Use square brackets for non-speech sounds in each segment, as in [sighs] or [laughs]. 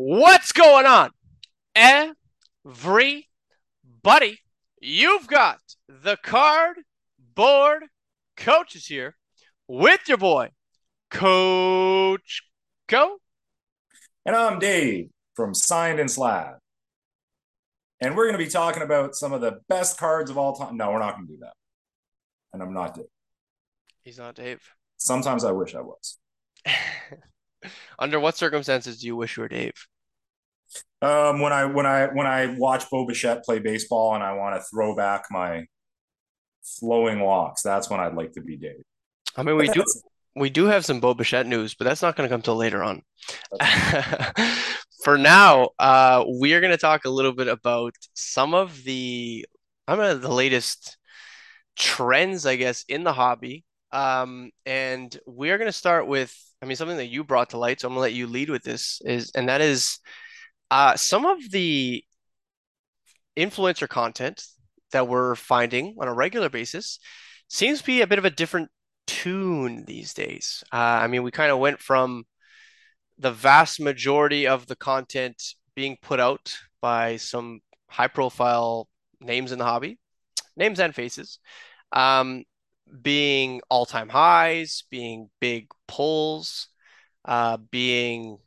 What's going on? Everybody, you've got the cardboard coaches here with your boy, Coach Koe. And I'm Dave from Signed and Slab. And we're going to be talking about some of the best cards of all time. No, we're not going to do that. And I'm not Dave. He's not Dave. Sometimes I wish I was. [laughs] Under what circumstances do you wish you were Dave? Um, when I when I when I watch Bo Bichette play baseball and I want to throw back my flowing locks, that's when I'd like to be Dave. I mean, we do we do have some Bo Bichette news, but that's not going to come till later on. [laughs] For now, uh, we are going to talk a little bit about some of the I mean the latest trends, I guess, in the hobby. Um, and we're going to start with I mean, something that you brought to light, so I'm gonna let you lead with this is, and that is, uh, some of the influencer content that we're finding on a regular basis seems to be a bit of a different tune these days. Uh, I mean, we kind of went from the vast majority of the content being put out by some high profile names in the hobby, names and faces, um, being all time highs, being big pulls, uh, being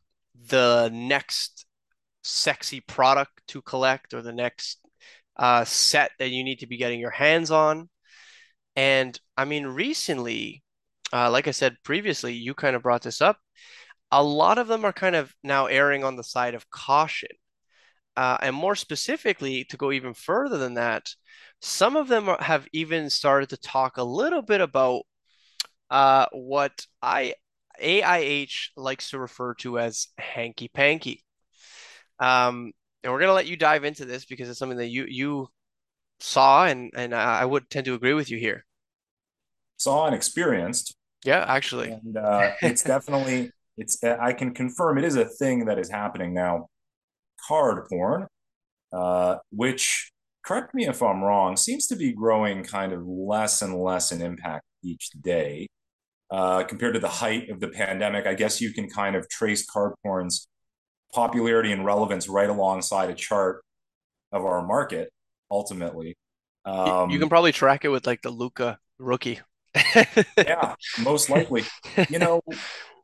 the next sexy product to collect or the next uh, set that you need to be getting your hands on. And I mean, recently, uh, like I said previously, you kind of brought this up. A lot of them are kind of now erring on the side of caution. Uh, and more specifically, to go even further than that, some of them have even started to talk a little bit about uh, what I AIH likes to refer to as hanky panky. Um, and we're gonna let you dive into this because it's something that you you saw, and and I would tend to agree with you here. Saw and experienced. Yeah, actually, and uh, it's definitely it's. I can confirm it is a thing that is happening now. Card porn, uh, which correct me if I'm wrong, seems to be growing kind of less and less in impact each day. Uh, compared to the height of the pandemic, I guess you can kind of trace card porn's popularity and relevance right alongside a chart of our market ultimately. Um, you can probably track it with like the Luka rookie. yeah, most likely. You know,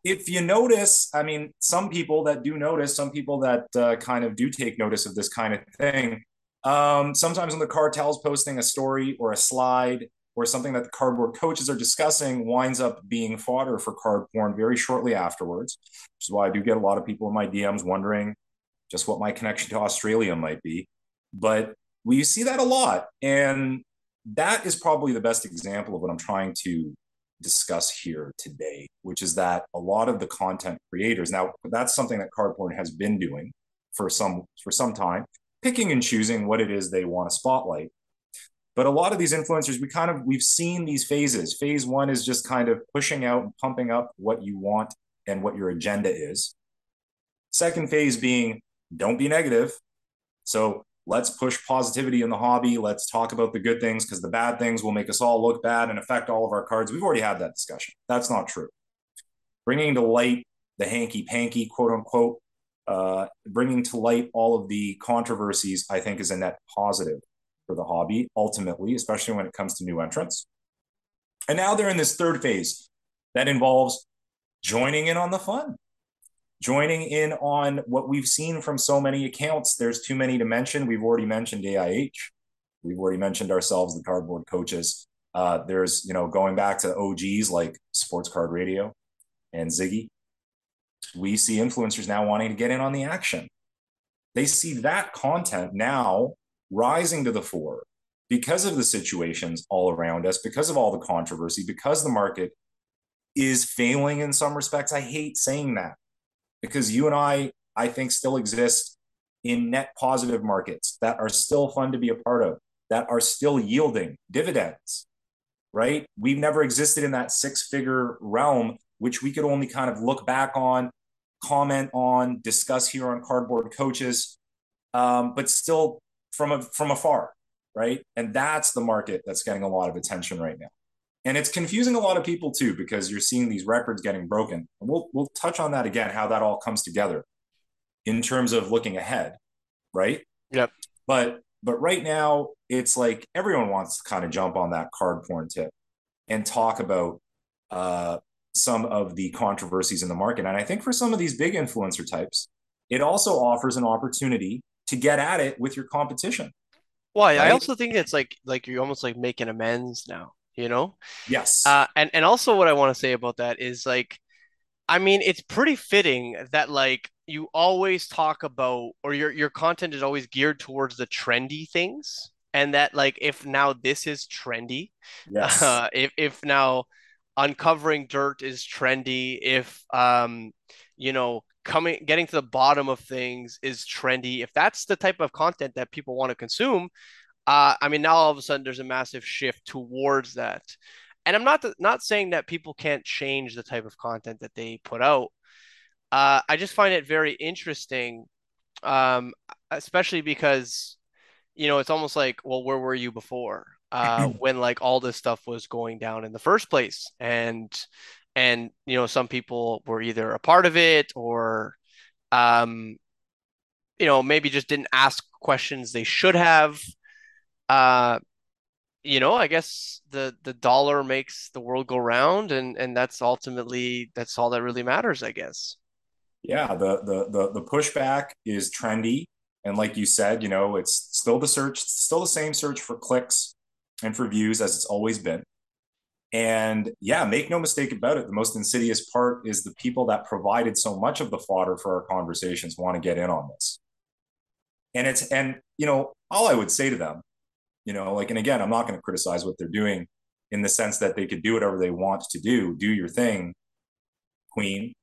if you notice, I mean, some people that do notice, some people that uh, kind of do take notice of this kind of thing, um, sometimes when the cartel's posting a story or a slide or something that the cardboard coaches are discussing winds up being fodder for card porn very shortly afterwards, which is why I do get a lot of people in my DMs wondering just what my connection to Australia might be. But we see that a lot. And that is probably the best example of what I'm trying to discuss here today, which is that a lot of the content creators, now that's something that card porn has been doing for some for some time picking and choosing what it is they want to spotlight. But a lot of these influencers, we kind of we've seen these phases. Phase one is just kind of pushing out and pumping up what you want and what your agenda is. Second phase being don't be negative. So let's push positivity in the hobby. Let's talk about the good things because the bad things will make us all look bad and affect all of our cards. We've already had that discussion. That's not true. Bringing to light the hanky panky, quote unquote, uh, bringing to light all of the controversies, I think, is a net positive for the hobby, ultimately, especially when it comes to new entrants. And now they're in this third phase that involves joining in on the fun, joining in on what we've seen from so many accounts. There's too many to mention. We've already mentioned AIH. We've already mentioned ourselves, the cardboard coaches. Uh, there's, you know, going back to OGs like Sports Card Radio and Ziggy we see influencers now wanting to get in on the action. They see that content now rising to the fore because of the situations all around us, because of all the controversy, because the market is failing in some respects. I hate saying that because you and I, I think, still exist in net positive markets that are still fun to be a part of, that are still yielding dividends, right? We've never existed in that six figure realm, which we could only kind of look back on comment on, discuss here on Cardboard Coaches, um, but still from a, from afar, right? And that's the market that's getting a lot of attention right now. And it's confusing a lot of people too because you're seeing these records getting broken. And we'll we'll touch on that again, how that all comes together. in terms of looking ahead, right? Yep. But but right now it's like everyone wants to kind of jump on that card porn tip and talk about uh, some of the controversies in the market. And I think for some of these big influencer types, it also offers an opportunity to get at it with your competition. Well, right? I also think it's like like you're almost like making amends now, you know? Yes. Uh, and and also what I want to say about that is like, I mean, it's pretty fitting that like you always talk about or your your content is always geared towards the trendy things, and that like if now this is trendy, yes. [laughs] Uh, if if now uncovering dirt is trendy, if um, you know coming getting to the bottom of things is trendy if that's the type of content that people want to consume uh, i mean now all of a sudden there's a massive shift towards that. And i'm not not saying that people can't change the type of content that they put out. Uh, i just find it very interesting um, especially because you know it's almost like well where were you before uh, [laughs] when like all this stuff was going down in the first place? And and you know some people were either a part of it or um you know maybe just didn't ask questions they should have uh you know i guess the the dollar makes the world go round and and that's ultimately that's all that really matters i guess yeah the the the, the pushback is trendy and like you said you know it's still the search still the same search for clicks and for views as it's always been and yeah, make no mistake about it. The most insidious part is the people that provided so much of the fodder for our conversations want to get in on this. And it's, and, you know, all I would say to them, you know, like, and again, I'm not going to criticize what they're doing in the sense that they could do whatever they want to do, do your thing, queen.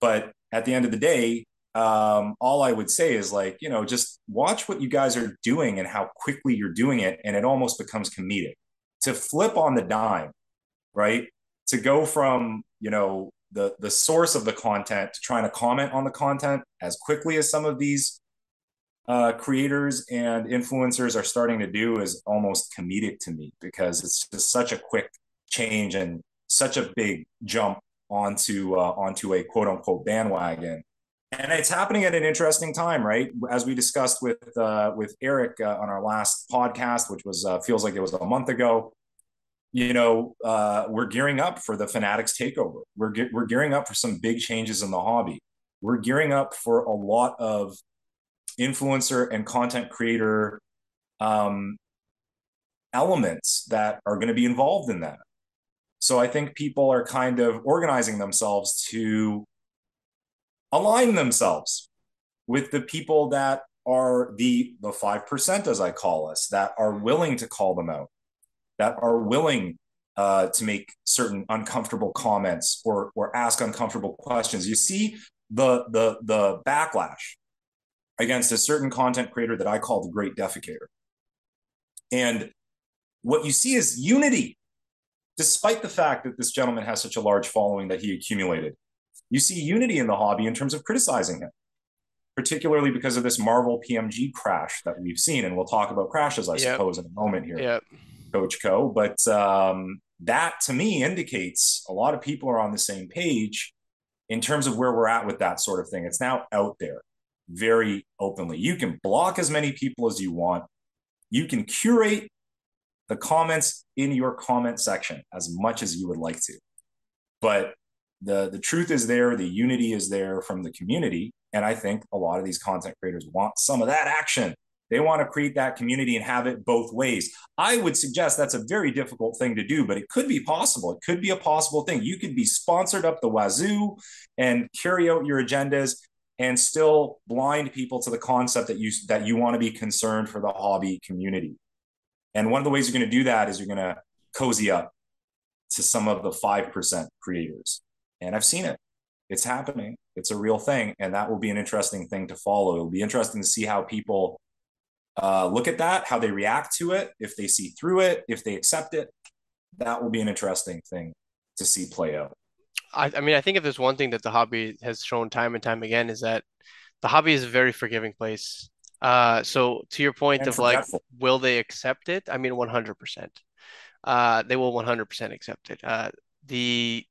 But at the end of the day, um, all I would say is like, you know, just watch what you guys are doing and how quickly you're doing it. And it almost becomes comedic. To flip on the dime right? To go from, you know, the the source of the content to trying to comment on the content as quickly as some of these uh, creators and influencers are starting to do is almost comedic to me because it's just such a quick change and such a big jump onto uh, onto a quote unquote bandwagon. And it's happening at an interesting time, right? As we discussed with uh, with Eric uh, on our last podcast, which was uh, feels like it was a month ago you know, uh, we're gearing up for the Fanatics takeover. We're ge- we're gearing up for some big changes in the hobby. We're gearing up for a lot of influencer and content creator um, elements that are going to be involved in that. So I think people are kind of organizing themselves to align themselves with the people that are the the five percent, as I call us, that are willing to call them out that are willing uh, to make certain uncomfortable comments or or ask uncomfortable questions. You see the the the backlash against a certain content creator that I call the Great Defecator, and what you see is unity, despite the fact that this gentleman has such a large following that he accumulated. You see unity in the hobby in terms of criticizing him, particularly because of this Marvel PMG crash that we've seen, and we'll talk about crashes, I yep. suppose, in a moment here. Yep. Coach Koe. But um, that to me indicates a lot of people are on the same page in terms of where we're at with that sort of thing. It's now out there very openly. You can block as many people as you want. You can curate the comments in your comment section as much as you would like to. But the the truth is there, the unity is there from the community, and I think a lot of these content creators want some of that action. They want to create that community and have it both ways. I would suggest that's a very difficult thing to do, but it could be possible. It could be a possible thing. You could be sponsored up the wazoo and carry out your agendas and still blind people to the concept that you that you want to be concerned for the hobby community. And one of the ways you're going to do that is you're going to cozy up to some of the 5% creators. And I've seen it. It's happening. It's a real thing. And that will be an interesting thing to follow. It'll be interesting to see how people uh, look at that, how they react to it, if they see through it, if they accept it. That will be an interesting thing to see play out. I, I mean, I think if there's one thing that the hobby has shown time and time again is that the hobby is a very forgiving place. Uh, so to your point and of like, will they accept it? I mean, 100%. Uh, they will 100% accept it. Uh, the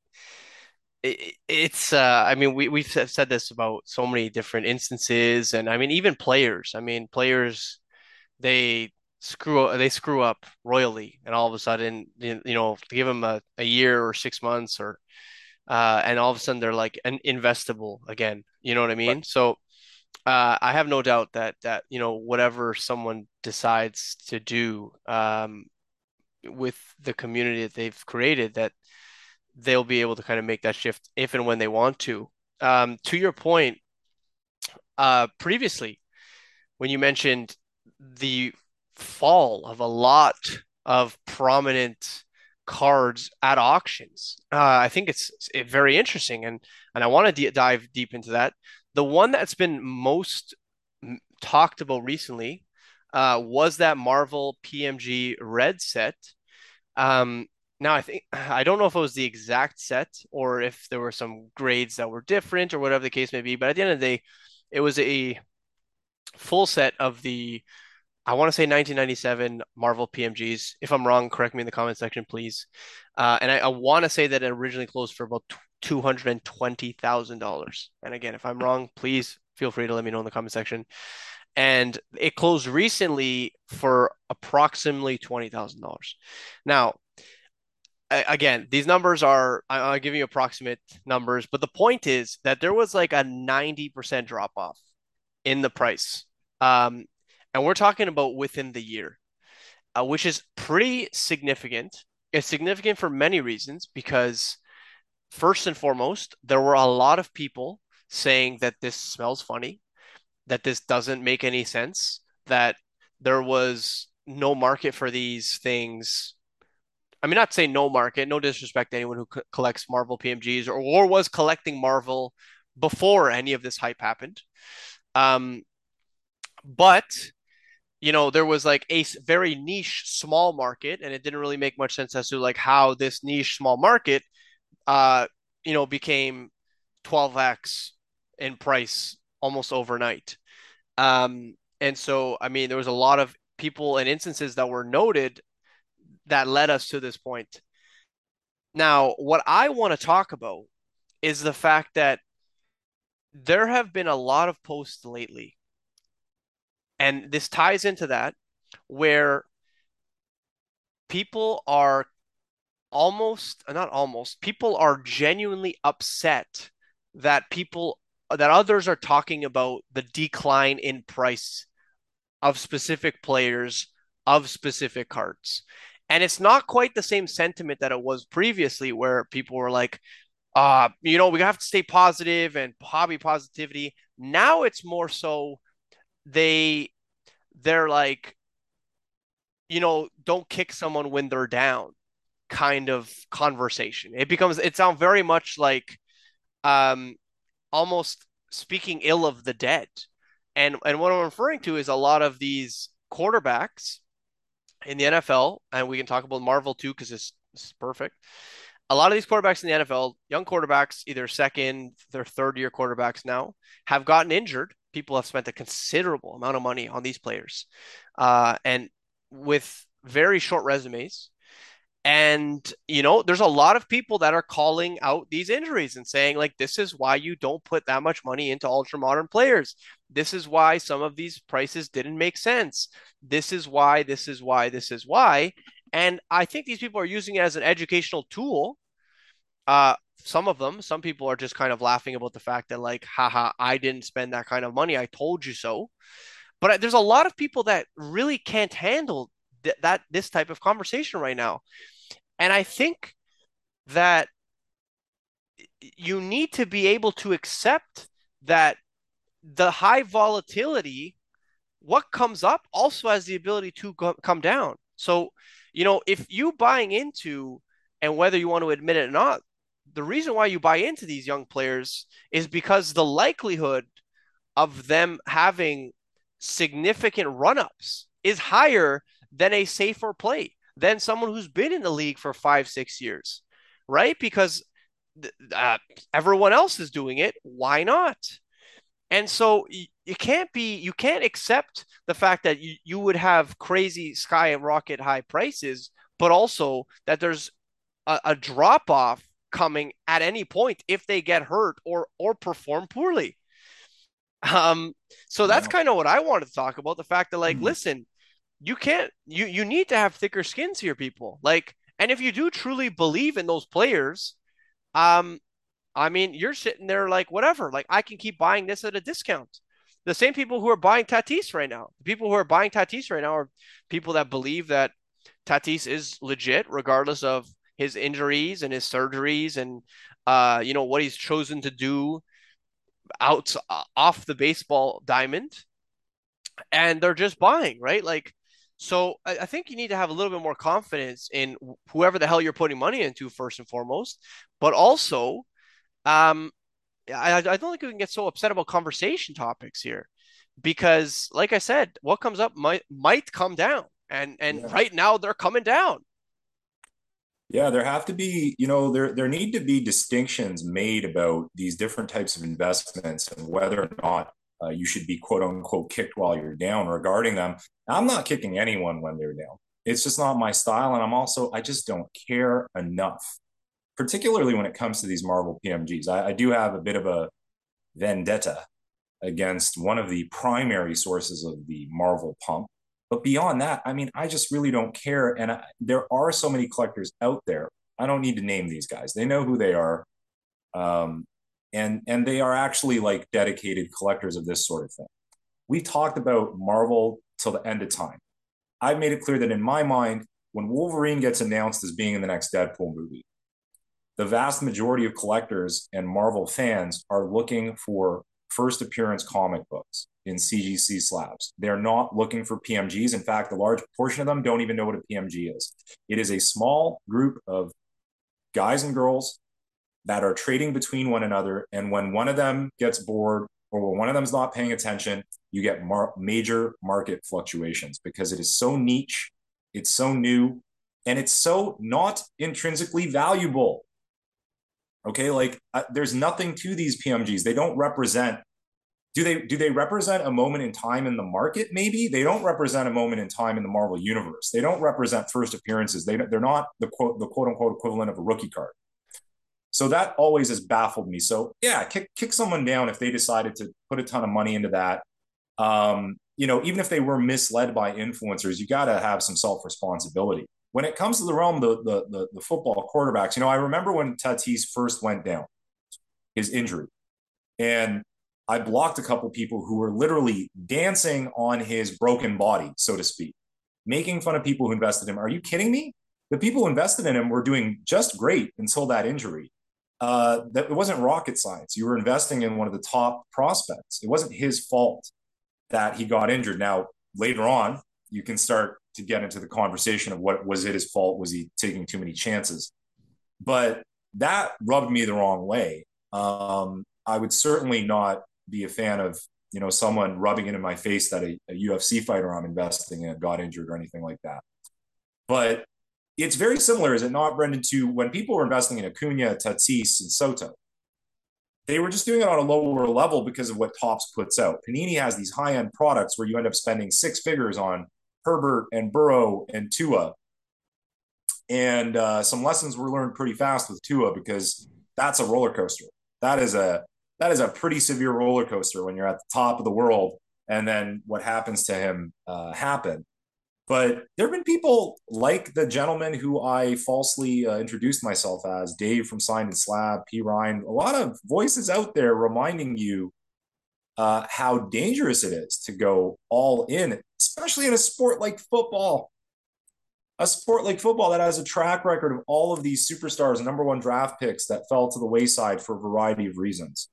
it, it's uh I mean we we've said this about so many different instances and I mean even players. I mean players they screw they screw up royally and all of a sudden you know give them a, a year or six months or uh and all of a sudden they're like an investable again you know what I Right. mean so uh I have no doubt that that you know whatever someone decides to do um with the community that they've created that they'll be able to kind of make that shift if and when they want to um to your point uh previously when you mentioned the fall of a lot of prominent cards at auctions. Uh, I think it's, it's very interesting, and and I want to dive deep into that. The one that's been most talked about recently uh, was that Marvel PMG Red set. Um, now I think [sighs] I don't know if it was the exact set or if there were some grades that were different or whatever the case may be, but at the end of the day, it was a full set of the I want to say 1997 Marvel PMGs. If I'm wrong, correct me in the comment section, please. Uh, and I, I want to say that it originally closed for about two hundred and twenty thousand dollars. And again, if I'm wrong, please feel free to let me know in the comment section. And it closed recently for approximately twenty thousand dollars. Now, again, these numbers are I- will give you approximate numbers, but the point is that there was like a 90% drop off in the price. Um, and we're talking about within the year, uh, which is pretty significant. It's significant for many reasons because, first and foremost, there were a lot of people saying that this smells funny, that this doesn't make any sense, that there was no market for these things. I mean, not say no market, no disrespect to anyone who co- collects Marvel PMGs or, or was collecting Marvel before any of this hype happened. Um, but you know, there was like a very niche small market, and it didn't really make much sense as to like how this niche small market, uh, you know, became 12x in price almost overnight. Um, and so, I mean, there was a lot of people and instances that were noted that led us to this point. Now, what I want to talk about is the fact that there have been a lot of posts lately and this ties into that where people are almost not almost people are genuinely upset that people that others are talking about the decline in price of specific players of specific cards. And it's not quite the same sentiment that it was previously where people were like uh you know we have to stay positive and hobby positivity. Now it's more so they they're like, you know, don't kick someone when they're down kind of conversation. It becomes it sounds very much like um almost speaking ill of the dead. And and what I'm referring to is a lot of these quarterbacks in the NFL, and we can talk about Marvel too because it's, it's perfect. A lot of these quarterbacks in the NFL, young quarterbacks, either second, their third year quarterbacks now, have gotten injured people have spent a considerable amount of money on these players, uh, and with very short resumes. And, you know, there's a lot of people that are calling out these injuries and saying, like, this is why you don't put that much money into ultra modern players. This is why some of these prices didn't make sense. This is why, this is why, this is why. And I think these people are using it as an educational tool uh, some of them, some people are just kind of laughing about the fact that, like, haha, I didn't spend that kind of money. I told you so. But there's a lot of people that really can't handle th- that this type of conversation right now. And I think that you need to be able to accept that the high volatility, what comes up also has the ability to go- come down. So, you know, if you buying into, and whether you want to admit it or not, the reason why you buy into these young players is because the likelihood of them having significant run-ups is higher than a safer play than someone who's been in the league for five six years right? Because uh, everyone else is doing it. Why not? And so you can't be you can't accept the fact that you, you would have crazy sky rocket high prices but also that there's a, a drop off coming at any point if they get hurt or or perform poorly. Um, so that's kind of what I wanted to talk about. The fact that, like, mm-hmm. listen, you can't you you need to have thicker skins here, people. Like, and if you do truly believe in those players, um, I mean, you're sitting there like whatever. Like, I can keep buying this at a discount. The same people who are buying Tatis right now, the people who are buying Tatis right now are people that believe that Tatis is legit, regardless of his injuries and his surgeries and uh, you know what he's chosen to do out uh, off the baseball diamond, and they're just buying right. Like, so I, I think you need to have a little bit more confidence in whoever the hell you're putting money into first and foremost, but also, um, I, I don't think we can get so upset about conversation topics here because, like I said, what comes up might might come down and and yeah. right now they're coming down. Yeah, there have to be, you know, there there need to be distinctions made about these different types of investments and whether or not uh, you should be quote unquote kicked while you're down regarding them. I'm not kicking anyone when they're down. It's just not my style, and I'm also I just don't care enough, particularly when it comes to these Marvel PMGs. I, I do have a bit of a vendetta against one of the primary sources of the Marvel pump, but beyond that, I mean, I just really don't care. And I, there are so many collectors out there. I don't need to name these guys. They know who they are. Um, and and they are actually like dedicated collectors of this sort of thing. We talked about Marvel till the end of time. I've made it clear that in my mind, when Wolverine gets announced as being in the next Deadpool movie, the vast majority of collectors and Marvel fans are looking for first appearance comic books in CGC slabs. They're not looking for PMGs. In fact, a large portion of them don't even know what a PMG is. It is a small group of guys and girls that are trading between one another. And when one of them gets bored or when one of them's not paying attention, you get mar- major market fluctuations because it is so niche, it's so new, and it's so not intrinsically valuable. Okay, like uh, there's nothing to these PMGs. They don't represent do they do they represent a moment in time in the market maybe? They don't represent a moment in time in the marvel universe. They don't represent first appearances. They, they're not the quote the quote unquote equivalent of a rookie card. So that always has baffled me. So yeah kick, kick someone down if they decided to put a ton of money into that. Um, you know even if they were misled by influencers you got to have some self responsibility when it comes to the realm the, the the the football quarterbacks you know i remember when tatis first went down his injury. And I blocked a couple people who were literally dancing on his broken body, so to speak, making fun of people who invested in him. Are you kidding me? The people who invested in him were doing just great until that injury. Uh, that it wasn't rocket science. You were investing in one of the top prospects. It wasn't his fault that he got injured. Now, later on, you can start to get into the conversation of what was it his fault? Was he taking too many chances? But that rubbed me the wrong way. Um, I would certainly not be a fan of you know someone rubbing it in my face that a, a UFC fighter I'm investing in got injured or anything like that. But it's very similar, is it not, Brendan, to when people were investing in Acuna, Tatis, and Soto. They were just doing it on a lower level because of what Topps puts out. Panini has these high end products where you end up spending six figures on Herbert and Burrow and Tua. And uh, some lessons were learned pretty fast with Tua because that's a roller coaster. That is a that is a pretty severe roller coaster when you're at the top of the world and then what happens to him uh, happen. But there have been people like the gentleman who I falsely uh, introduced myself as, Dave from Signed and Slab, P. Ryan, a lot of voices out there reminding you uh, how dangerous it is to go all in, especially in a sport like football. A sport like football that has a track record of all of these superstars, number one draft picks that fell to the wayside for a variety of reasons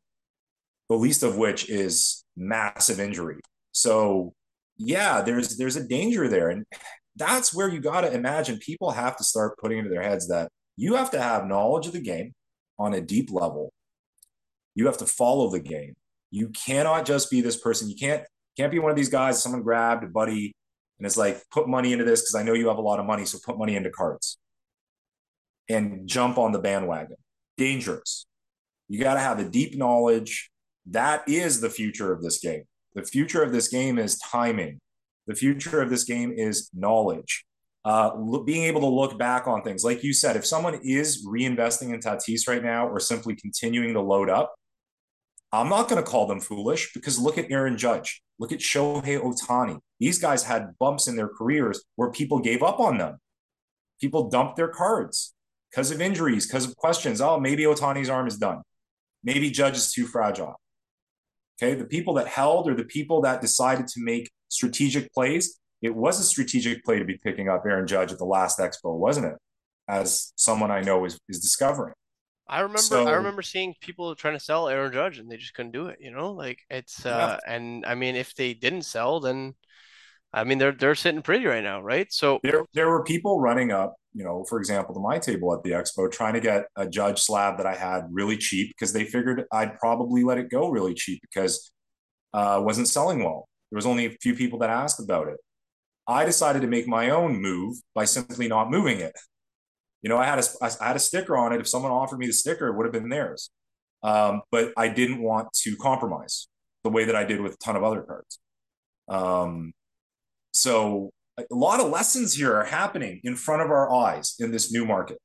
the least of which is massive injury. So yeah, there's there's a danger there. And that's where you got to imagine people have to start putting into their heads that you have to have knowledge of the game on a deep level. You have to follow the game. You cannot just be this person. You can't can't be one of these guys someone grabbed a buddy and it's like put money into this because I know you have a lot of money, so put money into cards and jump on the bandwagon. Dangerous. You got to have a deep knowledge that is the future of this game. The future of this game is timing. The future of this game is knowledge. uh, being able to look back on things. Like you said, if someone is reinvesting in Tatis right now or simply continuing to load up, I'm not going to call them foolish because look at Aaron Judge. Look at Shohei Ohtani. These guys had bumps in their careers where people gave up on them. People dumped their cards because of injuries, because of questions. Oh, maybe Ohtani's arm is done. Maybe Judge is too fragile. Okay. The people that held or the people that decided to make strategic plays, it was a strategic play to be picking up Aaron Judge at the last expo, wasn't it? As someone I know is, is discovering. I remember so, I remember seeing people trying to sell Aaron Judge and they just couldn't do it, you know? Like it's uh yeah. and I mean if they didn't sell then I mean they're they're sitting pretty right now, right? So there there were people running up, you know, for example, to my table at the expo trying to get a Judge slab that I had really cheap because they figured I'd probably let it go really cheap because uh wasn't selling well. There was only a few people that asked about it. I decided to make my own move by simply not moving it. You know, I had a I had a sticker on it. If someone offered me the sticker, it would have been theirs. Um, but I didn't want to compromise the way that I did with a ton of other cards. Um, so a lot of lessons here are happening in front of our eyes in this new market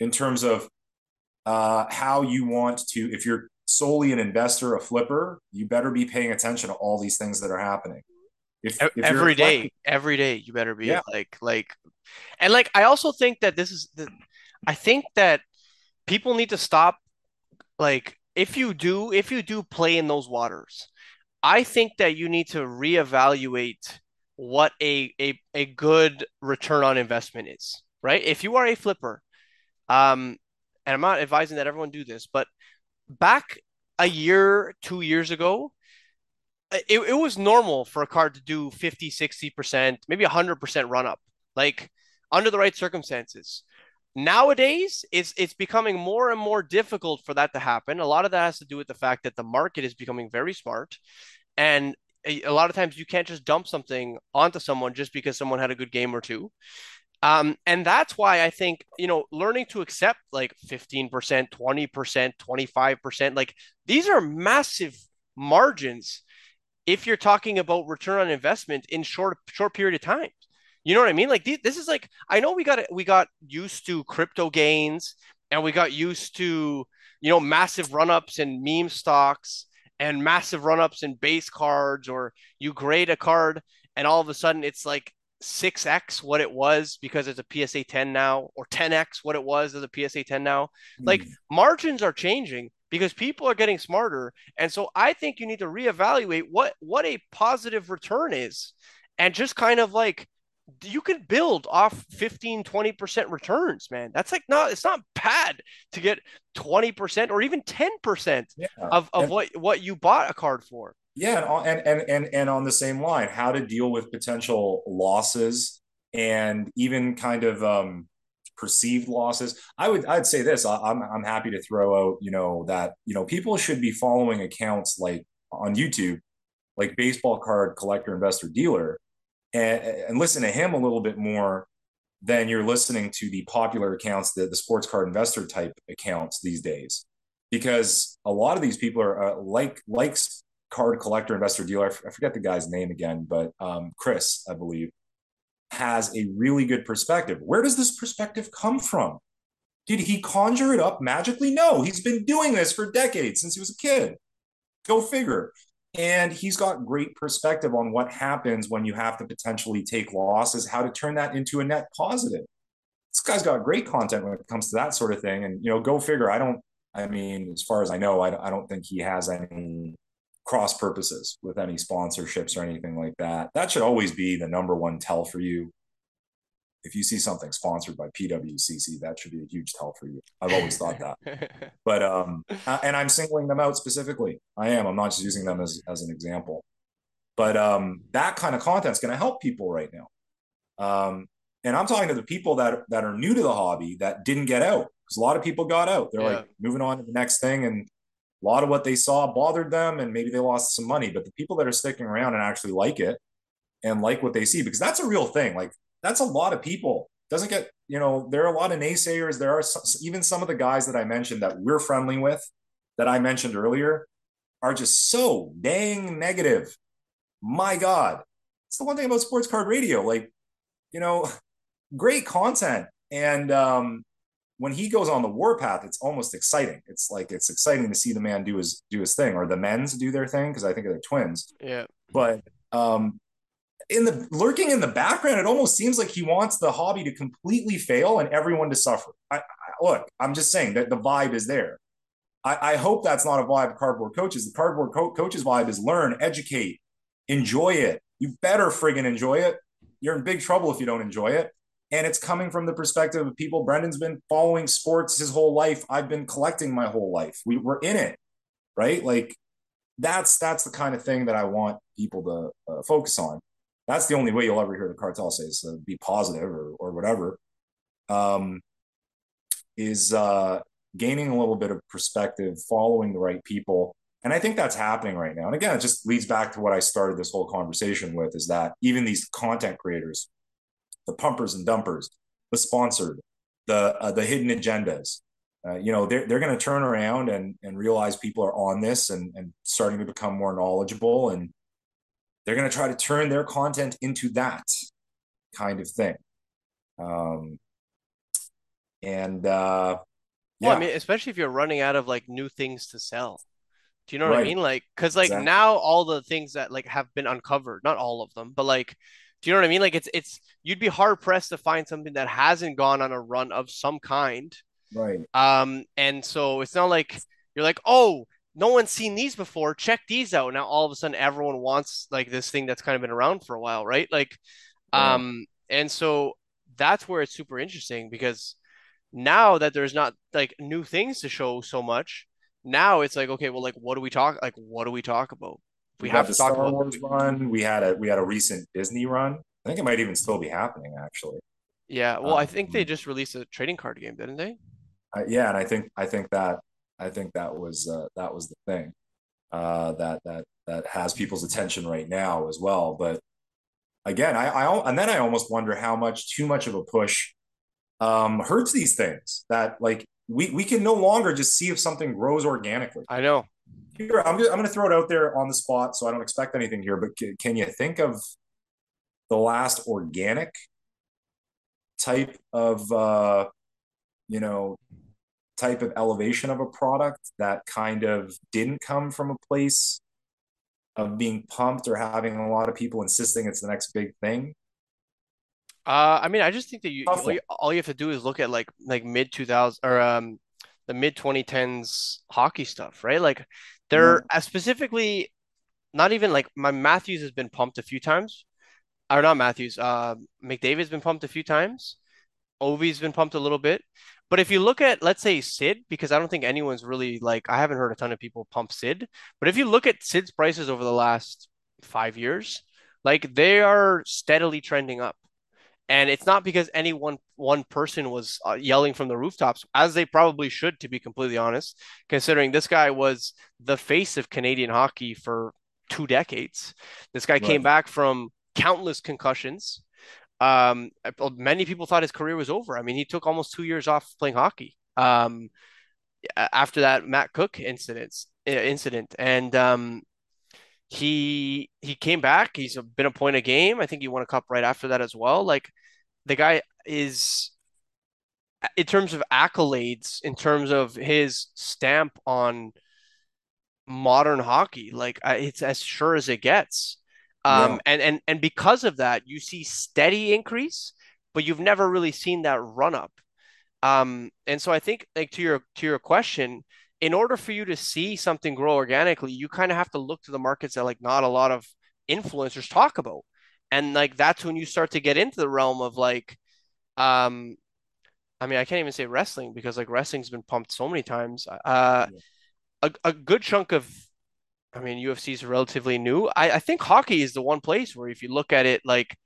in terms of uh, how you want to. If you're solely an investor, a flipper, you better be paying attention to all these things that are happening. If, if every day, every day, you better be yeah. like like and like I also think that this is the I think that people need to stop like if you do if you do play in those waters, I think that you need to reevaluate what a a, a good return on investment is, right? If you are a flipper, um, and I'm not advising that everyone do this, but back a year, two years ago, it, it was normal for a card to do 50, 60%, maybe 100% run up. Like under the right circumstances. Nowadays, it's it's becoming more and more difficult for that to happen. A lot of that has to do with the fact that the market is becoming very smart, and a, lot of times you can't just dump something onto someone just because someone had a good game or two. Um, and that's why I think, you know, learning to accept like 15%, 20%, 25%, like these are massive margins if you're talking about return on investment in short short period of time. You know what I mean? Like this is like I know we got we got used to crypto gains and we got used to you know massive run ups in meme stocks and massive run ups in base cards or you grade a card and all of a sudden it's like 6x what it was because it's a PSA 10 now or 10x what it was as a PSA 10 now. Mm. Like margins are changing because people are getting smarter and so I think you need to reevaluate what what a positive return is and just kind of like you can build off 15 20% returns man that's like not it's not bad to get 20% or even 10% yeah. of, of and, what what you bought a card for yeah and, and and and on the same line how to deal with potential losses and even kind of um perceived losses i would i'd say this i'm i'm happy to throw out you know that you know people should be following accounts like on youtube like baseball card collector investor dealer and, and listen to him a little bit more than you're listening to the popular accounts, the, the sports card investor type accounts these days. Because a lot of these people are uh, like likes card collector investor dealer. I forget the guy's name again, but um, Chris, I believe, has a really good perspective. Where does this perspective come from? Did he conjure it up magically? No, he's been doing this for decades since he was a kid. Go figure. And he's got great perspective on what happens when you have to potentially take losses, how to turn that into a net positive. This guy's got great content when it comes to that sort of thing. And, you know, go figure. I don't, I mean, as far as I know, I, I don't think he has any cross purposes with any sponsorships or anything like that. That should always be the number one tell for you if you see something sponsored by PWCC, that should be a huge tell for you. I've always thought that. [laughs] but um, and I'm singling them out specifically. I am. I'm not just using them as as an example. But um, that kind of content is going to help people right now. Um, and I'm talking to the people that that are new to the hobby that didn't get out because a lot of people got out. They're yeah. like moving on to the next thing, and a lot of what they saw bothered them, and maybe they lost some money. But the people that are sticking around and actually like it and like what they see, because that's a real thing. Like that's a lot of people. Doesn't get, you know, there are a lot of naysayers. There are some, even some of the guys that I mentioned that we're friendly with, that I mentioned earlier, are just so dang negative. My God. It's the one thing about sports card radio. Like, you know, [laughs] great content. And um, when he goes on the warpath, it's almost exciting. It's like it's exciting to see the man do his do his thing, or the men's do their thing because I think they're twins. Yeah. But um, in the lurking in the background, it almost seems like he wants the hobby to completely fail and everyone to suffer. I, I, look, I'm just saying that the vibe is there. I, I hope that's not a vibe of cardboard coaches. The cardboard co- coaches vibe is learn, educate, enjoy it. You better friggin' enjoy it. You're in big trouble if you don't enjoy it. And it's coming from the perspective of people. Brendan's been following sports his whole life. I've been collecting my whole life. We were in it, right? Like that's that's the kind of thing that I want people to uh, focus on. That's the only way you'll ever hear the cartel say uh, be positive or or whatever. Um, is uh, gaining a little bit of perspective, following the right people. And I think that's happening right now. And again, it just leads back to what I started this whole conversation with is that even these content creators, the pumpers and dumpers, the sponsored, the uh, the hidden agendas, uh, you know, they're, they're going to turn around and, and realize people are on this and, and starting to become more knowledgeable. And they're going to try to turn their content into that kind of thing. Um, and uh, Well, I mean, especially if you're running out of like new things to sell. Do you know what I mean? Like, because like exactly, now all the things that like have been uncovered, not all of them, but like, do you know what I mean? Like, it's it's you'd be hard pressed to find something that hasn't gone on a run of some kind. right, Um, and so it's not like you're like, oh, no one's seen these before. Check these out. Now all of a sudden everyone wants like this thing that's kind of been around for a while, right? Like, yeah, um, and so that's where it's super interesting because now that there's not like new things to show so much, now it's like, okay, well, like, what do we talk? Like, what do we talk about? We We've have to the talk Star about. Wars run. We had a we had a recent Disney run. I think it might even still be happening actually. Yeah, well, I think they Um, just released a trading card game, didn't they? I, yeah, and I think I think that I think that was uh, that was the thing uh, that that that has people's attention right now as well. But again, I, I and then I almost wonder how much too much of a push um, hurts these things. That like we we can no longer just see if something grows organically. I know. Here, I'm I'm going to throw it out there on the spot, so I don't expect anything here. But can, can you think of the last organic type of uh, you know type of elevation of a product that kind of didn't come from a place of being pumped or having a lot of people insisting it's the next big thing. Uh, I mean, I just think that you all you, all you have to do is look at like like mid 2000 or um the mid 2010s hockey stuff, right? Like they're uh, specifically not even like my Matthews has been pumped a few times, or not Matthews, uh, McDavid's been pumped a few times. Ovi's been pumped a little bit. But if you look at, let's say, Sid, because I don't think anyone's really like, I haven't heard a ton of people pump Sid. But if you look at Sid's prices over the last five years, like they are steadily trending up. And it's not because any one one person was uh, yelling from the rooftops, as they probably should, to be completely honest, considering this guy was the face of Canadian hockey for two decades. This guy came back from countless concussions um, many people thought his career was over. I mean, he took almost two years off playing hockey um, after that Matt Cooke incident incident, and um, he he came back. He's been a point a game. I think he won a cup right after that as well. Like the guy is in terms of accolades, in terms of his stamp on modern hockey. Like it's as sure as it gets. Yeah. Um, and and and because of that, you see steady increase, but you've never really seen that run up. Um, and so I think like to your to your question, in order for you to see something grow organically, you kind of have to look to the markets that like not a lot of influencers talk about. And like that's when you start to get into the realm of like um I mean I can't even say wrestling because like wrestling's been pumped so many times. Uh Yeah. a, a good chunk of I mean, UFC is relatively new. I, I think hockey is the one place where if you look at it, like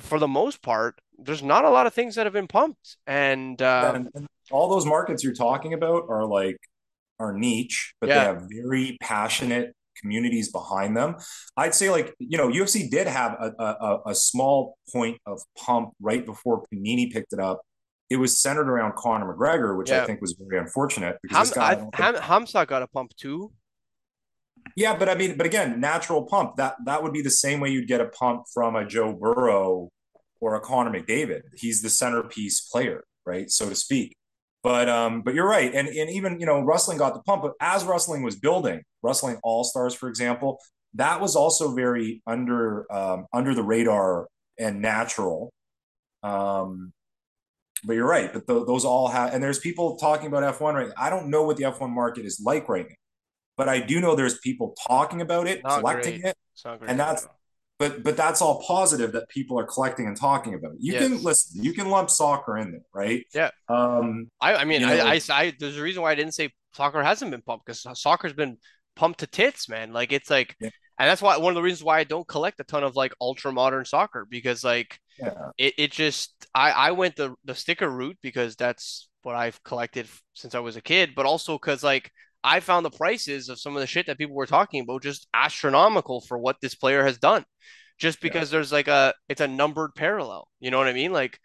for the most part, there's not a lot of things that have been pumped. And And, um, and all those markets you're talking about are like are niche, but they have very passionate communities behind them. I'd say like, you know, UFC did have a, a, a small point of pump right before Panini picked it up. It was centered around Conor McGregor, which I think was very unfortunate because Ham, this guy, I I, Ham, Hamza got a pump too. Yeah, but I mean, but again, natural pump that that would be the same way you'd get a pump from a Joe Burrow or a Connor McDavid. He's the centerpiece player, right, so to speak. But um, but you're right, and and even you know wrestling got the pump, but as wrestling was building, wrestling all stars, for example, that was also very under um, under the radar and natural. Um, but you're right. But th- those all have, and there's people talking about F1 right. Now. I don't know what the F1 market is like right now, but I do know there's people talking about it, Not collecting great. it, and that's but but that's all positive that people are collecting and talking about it. You yes. can listen, you can lump soccer in there, right? Yeah. Um, I, I mean, you know, I, I, I, there's a reason why I didn't say soccer hasn't been pumped because soccer's been pumped to tits, man. Like it's like, yeah. and that's why one of the reasons why I don't collect a ton of like ultra modern soccer because like yeah. it, it just I I went the the sticker route because that's what I've collected since I was a kid, but also because like I found the prices of some of the shit that people were talking about just astronomical for what this player has done. Just because yeah. there's like a it's a numbered parallel. You know what I mean? Like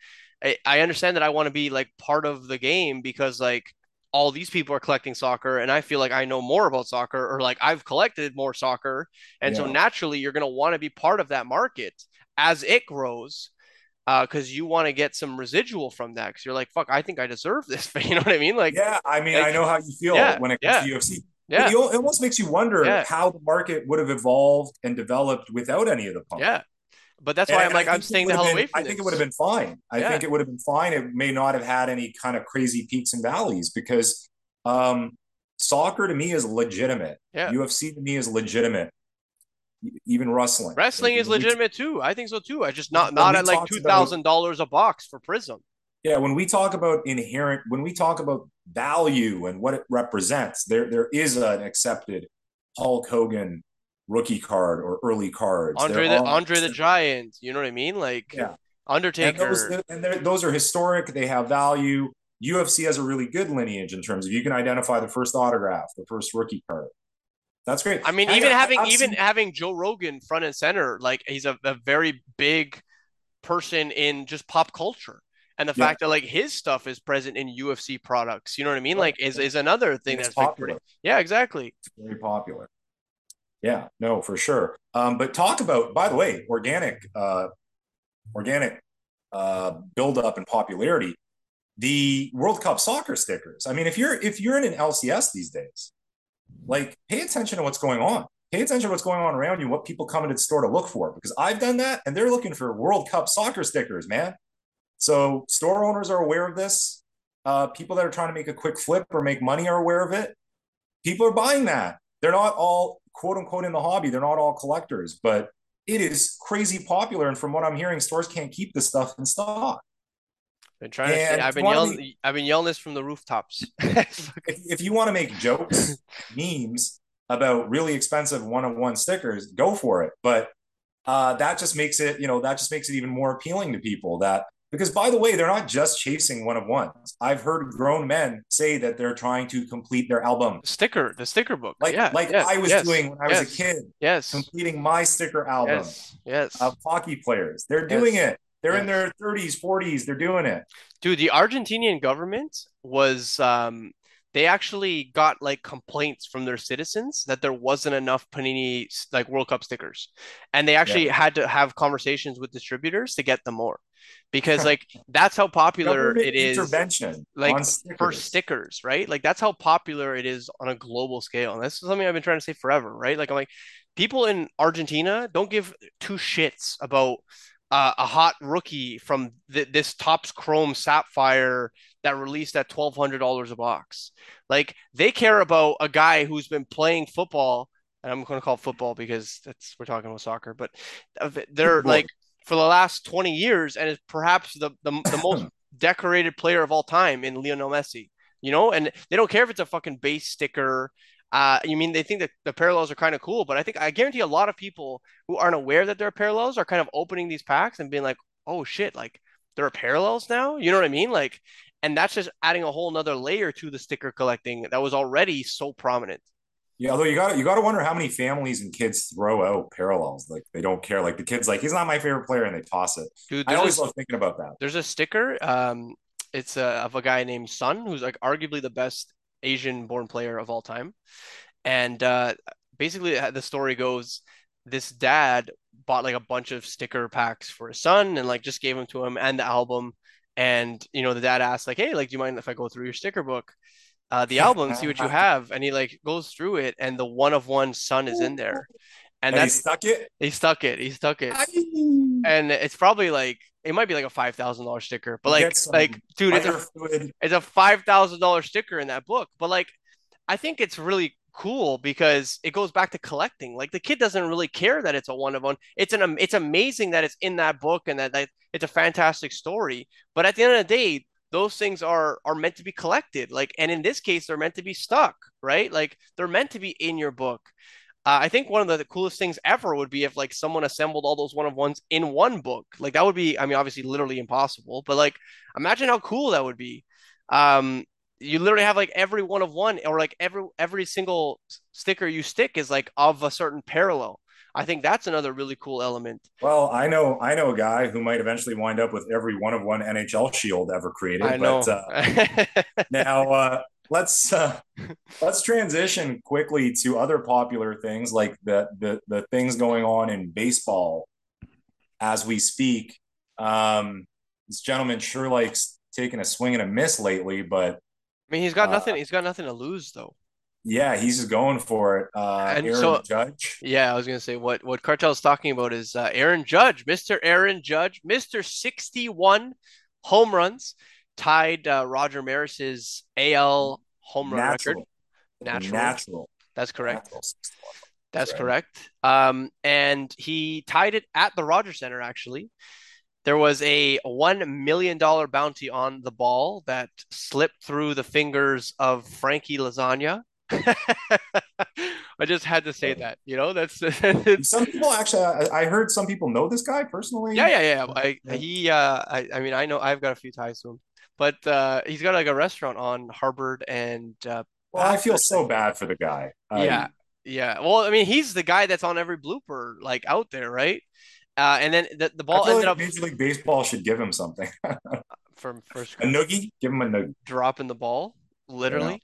I, I understand that I want to be like part of the game because like all these people are collecting soccer and I feel like I know more about soccer or like I've collected more soccer. And yeah. so naturally you're gonna want to be part of that market as it grows because uh, you want to get some residual from that because you're like, fuck, I think I deserve this. [laughs] But you know what I mean? Like, yeah, I mean, like, I know how you feel yeah, when it comes yeah. to UFC. Yeah, it almost makes you wonder yeah. how the market would have evolved and developed without any of the pump. Yeah, but that's why and I'm like, I'm staying the hell been, away from. It. I think it would have been fine. I think it would have been fine. It may not have had any kind of crazy peaks and valleys because um, soccer to me is legitimate. Yeah. UFC to me is legitimate even wrestling. Wrestling like, is legitimate too. I think so too. I just not not at like two thousand dollars a box for Prizm. Yeah, when we talk about inherent, when we talk about value and what it represents, there there is an accepted Hulk Hogan rookie card or early cards. Andre the Andre the Giant. You know what I mean? Like yeah. Undertaker. And, those, and those are historic. They have value. UFC has a really good lineage in terms of you can identify the first autograph, the first rookie card. That's great. I mean, even I, having I've even seen... having Joe Rogan front and center, like he's a, a very big person in just pop culture. And the yeah. fact that like his stuff is present in UFC products, you know what I mean? Like is, is another thing it's that's popular. Pretty, yeah, exactly. It's very popular. Yeah, no, for sure. Um, but talk about, by the way, organic, uh, organic uh, build up and popularity. The World Cup soccer stickers. I mean, if you're if you're in an LCS these days, like pay attention to what's going on. Pay attention to what's going on around you, what people come into the store to look for. Because I've done that and they're looking for World Cup soccer stickers, man. So store owners are aware of this. Uh, people that are trying to make a quick flip or make money are aware of it. People are buying that. They're not all quote unquote in the hobby. They're not all collectors, but it is crazy popular. And from what I'm hearing, stores can't keep this stuff in stock. Been trying and to say, I've been yelling. I've been yelling this from the rooftops. [laughs] if, if you want to make jokes, [laughs] memes about really expensive one-on-one stickers, go for it. But uh, that just makes it, you know, that just makes it even more appealing to people. That because, by the way, they're not just chasing one of ones. I've heard grown men say that they're trying to complete their album sticker, the sticker book, like yeah, like yes, I was yes, doing when I yes, was a kid. Yes, completing my sticker album. Yes, yes. Of hockey players, they're doing it. They're in their 30s, 40s. They're doing it. Dude, the Argentinian government was um they actually got like complaints from their citizens that there wasn't enough Panini like World Cup stickers. And they actually yeah. had to have conversations with distributors to get them more. Because like that's how popular it is intervention like stickers. for stickers, right? Like that's how popular it is on a global scale. And this is something I've been trying to say forever, right? Like I'm like people in Argentina don't give two shits about uh, a hot rookie from th- this Topps Chrome Sapphire that released at twelve hundred dollars a box. Like they care about a guy who's been playing football, and I'm going to call football because that's we're talking about soccer, but they're like for the last twenty years, and is perhaps the the, the [clears throat] most decorated player of all time in Lionel Messi. You know, and they don't care if it's a fucking base sticker uh, you mean they think that the parallels are kind of cool, but I think I guarantee a lot of people who aren't aware that there are parallels are kind of opening these packs and being like, "Oh shit, like there are parallels now." You know what I mean? Like, and that's just adding a whole nother layer to the sticker collecting that was already so prominent. Yeah, although you got you got to wonder how many families and kids throw out parallels. Like they don't care. Like the kids, like he's not my favorite player, and they toss it. Dude, I always a, love thinking about that. There's a sticker. Um, it's uh, of a guy named Son, who's like arguably the best Asian born player of all time. And uh, basically, the story goes this dad bought like a bunch of sticker packs for his son and like just gave them to him and the album. And you know, the dad asked like, "Hey, like, do you mind if I go through your sticker book, uh, the album, see what you [laughs] have?" And he like goes through it, and the one of one Son is in there, and, And he that's stuck it. he stuck it, he stuck it, I and it's probably like it might be like a five thousand dollar sticker, but like like dude, it's a it's a five thousand dollar sticker in that book, but like I think it's really cool because it goes back to collecting. Like the kid doesn't really care that it's a one of one. It's an it's amazing that it's in that book and that, that it's a fantastic story. But at the end of the day, those things are are meant to be collected. Like and in this case, they're meant to be stuck, right? Like they're meant to be in your book. Uh, I think one of the, coolest things ever would be if like someone assembled all those one of ones in one book. Like that would be, I mean, obviously literally impossible, but like imagine how cool that would be. Um, you literally have like every one of one or like every every single sticker you stick is like of a certain parallel. I think that's another really cool element. Well, I know I know a guy who might eventually wind up with every one of one NHL shield ever created. I know. But uh, [laughs] now uh, let's uh, let's transition quickly to other popular things like the the the things going on in baseball as we speak. Um, this gentleman sure likes taking a swing and a miss lately, but I mean, he's got uh, nothing. He's got nothing to lose though. yeah, he's just going for it. Uh, And Aaron so, Judge. yeah, I was gonna say what what Cartel is talking about is uh, Aaron Judge, Mister Aaron Judge, Mister Sixty One home runs, tied uh, Roger Maris's AL home run record. Natural, natural, that's correct. natural. That's right. correct. Um, and he tied it at the Rogers Center, actually. There was a $1 million bounty on the ball that slipped through the fingers of Frankie Lasagna. [laughs] I just had to say that, you know, that's [laughs] Some people actually, I, I heard some people know this guy personally. yeah, yeah, yeah. I, he, uh, I, I mean, I know I've got a few ties to him, but, uh, he's got like a restaurant on Harvard and, uh, Well, I feel so bad for the guy. I- Yeah, yeah. Well, I mean, he's the guy that's on every blooper like out there, right? Uh, and then the, the ball ended like up Major League Baseball should give him something. [laughs] from first a noogie? Give him a noogie. dropping the ball, Yeah. literally.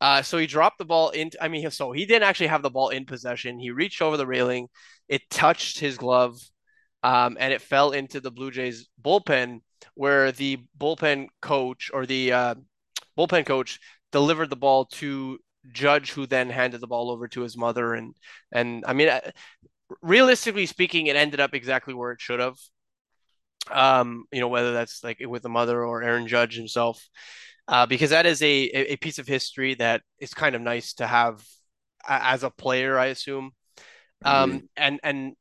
Uh, so he dropped the ball into, I mean, so he didn't actually have the ball in possession. He reached over the railing, it touched his glove, um, and it fell into the Blue Jays bullpen, where the bullpen coach or the uh, bullpen coach delivered the ball to Judge, who then handed the ball over to his mother. And and I mean, uh, realistically speaking, it ended up exactly where it should have. Um, you know, whether that's like with the mother or Aaron Judge himself, uh, because that is a a piece of history that is kind of nice to have as a player, I assume. Um, Agreed. and and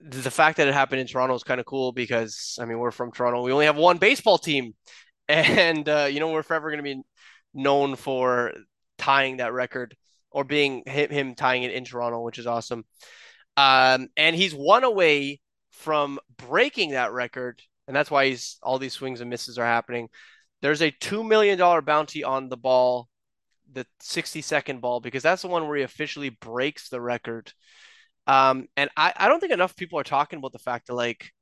the fact that it happened in Toronto is kind of cool because I mean we're from Toronto. We only have one baseball team, [laughs] and uh, you know we're forever going to be known for tying that record or being him, tying it in Toronto, which is awesome. Um, and he's one away from breaking that record, and that's why he's all these swings and misses are happening. There's a two million dollar bounty on the ball, the 60 second ball, because that's the one where he officially breaks the record. Um, and I, I don't think enough people are talking about the fact that like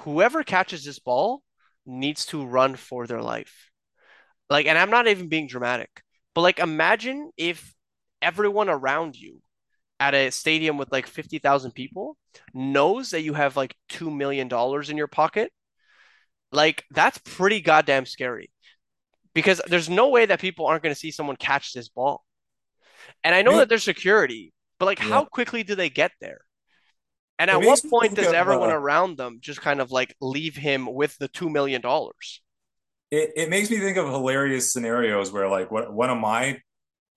whoever catches this ball needs to run for their life. Like, and I'm not even being dramatic, but like imagine if everyone around you at a stadium with like 50,000 people knows that you have like $2 million in your pocket. Like, that's pretty goddamn scary because there's no way that people aren't going to see someone catch this ball. And I know that there's security, but like, how quickly do they get there? And at what point does everyone uh, around them just kind of like leave him with the 2 million? dollars? it, it makes me think of hilarious scenarios where like what one of my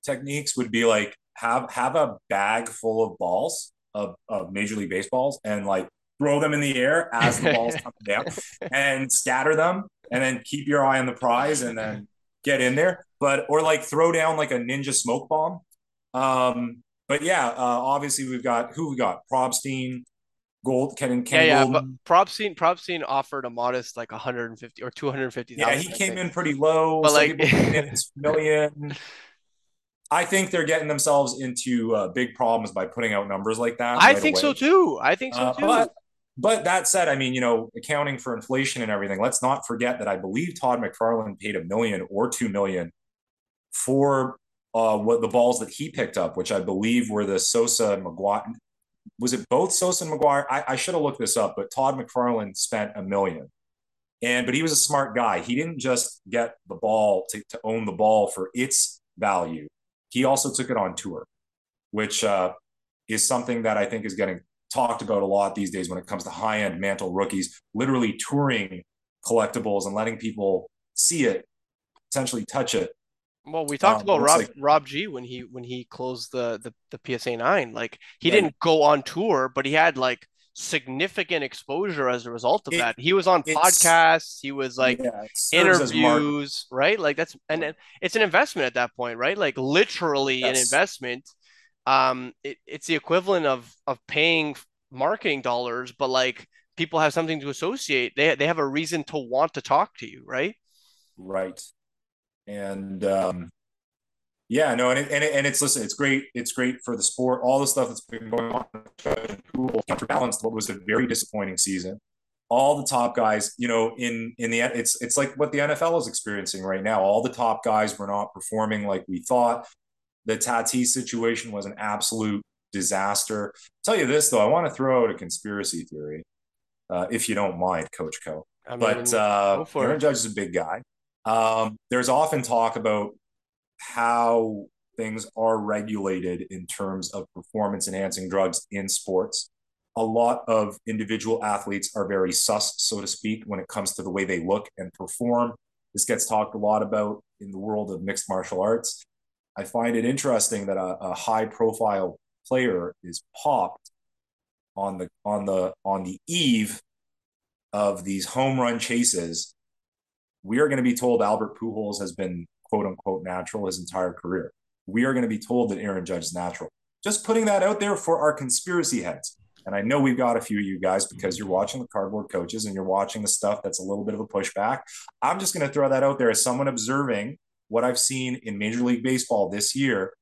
techniques would be like have have a bag full of balls of, of major league baseballs and like throw them in the air as the balls [laughs] come down and scatter them and then keep your eye on the prize and then get in there but or like throw down like a ninja smoke bomb um but yeah uh obviously we've got who we got Probstein gold ken, ken Yeah, yeah, but Goldin Probstein Probstein offered a modest like 150 or 250. yeah he I came think. in pretty low But like people in [laughs] at million I think they're getting themselves into uh, big problems by putting out numbers like that I right think so too. I think so Uh, too. but but that said, I mean, you know, accounting for inflation and everything, let's not forget that I believe Todd McFarlane paid a million or two million for uh, what the balls that he picked up, which I believe were the Sosa and McGwire, was it both Sosa and McGwire? I, I should have looked this up, but Todd McFarlane spent a million. And but he was a smart guy. He didn't just get the ball to, to own the ball for its value. He also took it on tour, which uh, is something that I think is getting talked about a lot these days when it comes to high end Mantle rookies, literally touring collectibles and letting people see it, potentially touch it. Well, we talked um, about Rob like, Rob G when he when he closed the the, the PSA nine. Like he yeah. didn't go on tour, but he had like significant exposure as a result of it, that. He was on podcasts, he was like yeah, interviews, right? Like that's and it's an investment at that point, right? Like literally yes. an investment. Um, it, it's the equivalent of of paying marketing dollars, but like people have something to associate. They they have a reason to want to talk to you, right? Right. And um, yeah, no, and it, and, it, and it's listen, it's great. It's great for the sport. All the stuff that's been going on, counterbalanced what was a very disappointing season. All the top guys, you know, in in the it's it's like what the NFL is experiencing right now. All the top guys were not performing like we thought. The Tatis situation was an absolute disaster. I'll tell you this though, I want to throw out a conspiracy theory, uh, if you don't mind, Coach Koe. I mean, but uh, Aaron Judge is a big guy. Um, there's often talk about how things are regulated in terms of performance enhancing drugs in sports. A lot of individual athletes are very sus, so to speak, when it comes to the way they look and perform. This gets talked a lot about in the world of mixed martial arts. I find it interesting that a, a high profile player is popped on the on the on the eve of these home run chases. We are going to be told Albert Pujols has been quote unquote natural his entire career. We are going to be told that Aaron Judge is natural. Just putting that out there for our conspiracy heads. And I know we've got a few of you guys because you're watching the cardboard coaches and you're watching the stuff that's a little bit of a pushback. I'm just going to throw that out there as someone observing what I've seen in Major League Baseball this year.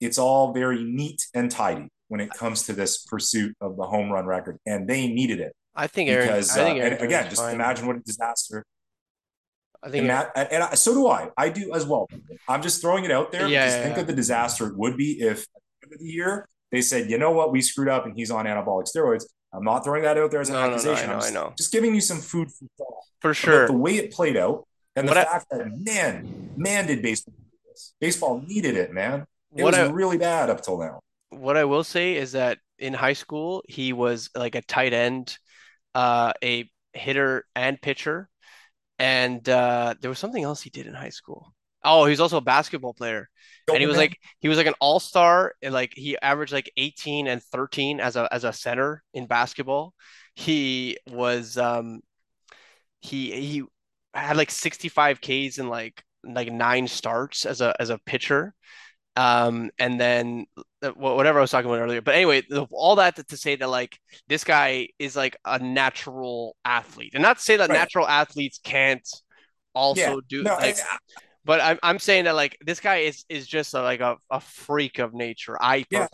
It's all very neat and tidy when it comes to this pursuit of the home run record, and they needed it. I think Aaron. Because, I think uh, again, just fine. imagine what a disaster I think, and, that, and, I, so do I. I do as well. I'm just throwing it out there. Yeah, yeah think yeah. of the disaster it would be if at the, end of the year they said, you know what, we screwed up and he's on anabolic steroids. I'm not throwing that out there as an no, accusation. No, no, I, know, just, I know. Just giving you some food for thought. For sure. The way it played out and what the I, fact that man, man did baseball. Baseball needed it, man. It was I, really bad up till now. What I will say is that in high school, he was like a tight end, uh, a hitter and pitcher and uh, there was something else he did in high school. Oh, he was also a basketball player, and he was like he was like an all star. And like he averaged like eighteen and thirteen as a as a center in basketball. He was um he he had like sixty five Ks in like like nine starts as a as a pitcher. Um, and then uh, whatever I was talking about earlier. But anyway, all that to, to, say that like this guy is like a natural athlete, and not to say that right. natural athletes can't also yeah. do. No, like, I, but I'm I'm saying that like this guy is is just a, like a, a freak of nature. I yeah,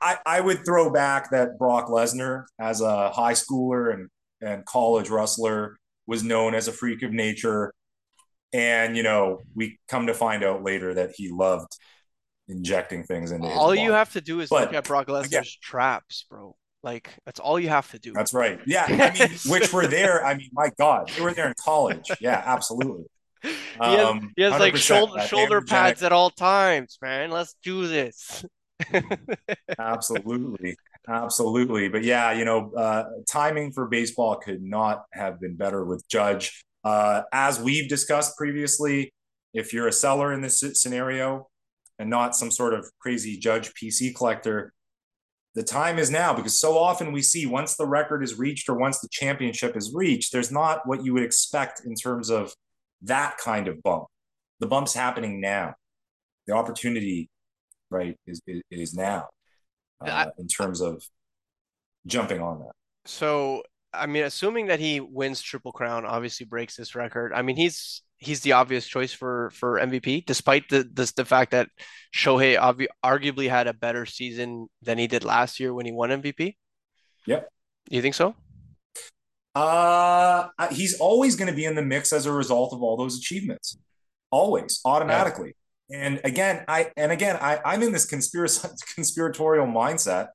I I would throw back that Brock Lesnar as a high schooler and and college wrestler was known as a freak of nature. And you know, we come to find out later that he loved injecting things into all you have to do is but, look at Brock Lesnar's again, traps, bro. Like that's all you have to do. That's right. Yeah, I mean, [laughs] which were there. I mean, my God, they were there in college. Yeah, absolutely. Um, [laughs] he has, um, he has like shoulder shoulder pads at all times, man. Let's do this. [laughs] absolutely, absolutely. But yeah, you know, uh, timing for baseball could not have been better with Judge. Uh, as we've discussed previously, if you're a seller in this scenario, and not some sort of crazy Judge PC collector. The time is now because so often we see once the record is reached or once the championship is reached, there's not what you would expect in terms of that kind of bump. The bump's happening now. The opportunity, right, is is, is now uh, I, in terms of jumping on that. So, I mean, assuming that he wins Triple Crown, obviously breaks this record. I mean, he's he's the obvious choice for for MVP, despite the the, the fact that Shohei obvi- arguably had a better season than he did last year when he won MVP. Yep. You think so? Uh, he's always going to be in the mix as a result of all those achievements, always automatically. Yeah. And again, I and again, I, I'm in this conspiracy [laughs] conspiratorial mindset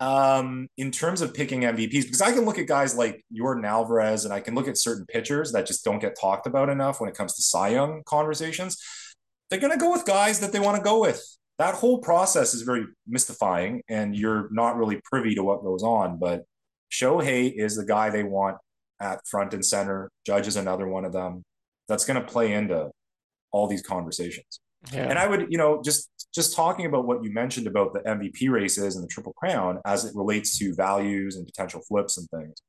um, in terms of picking MVPs, because I can look at guys like Jordan Alvarez and I can look at certain pitchers that just don't get talked about enough when it comes to Cy Young conversations. They're going to go with guys that they want to go with. That whole process is very mystifying, and you're not really privy to what goes on. But Shohei is the guy they want at front and center. Judge is another one of them. That's going to play into all these conversations. Yeah. And I would, you know, just just talking about what you mentioned about the MVP races and the Triple Crown as it relates to values and potential flips and things.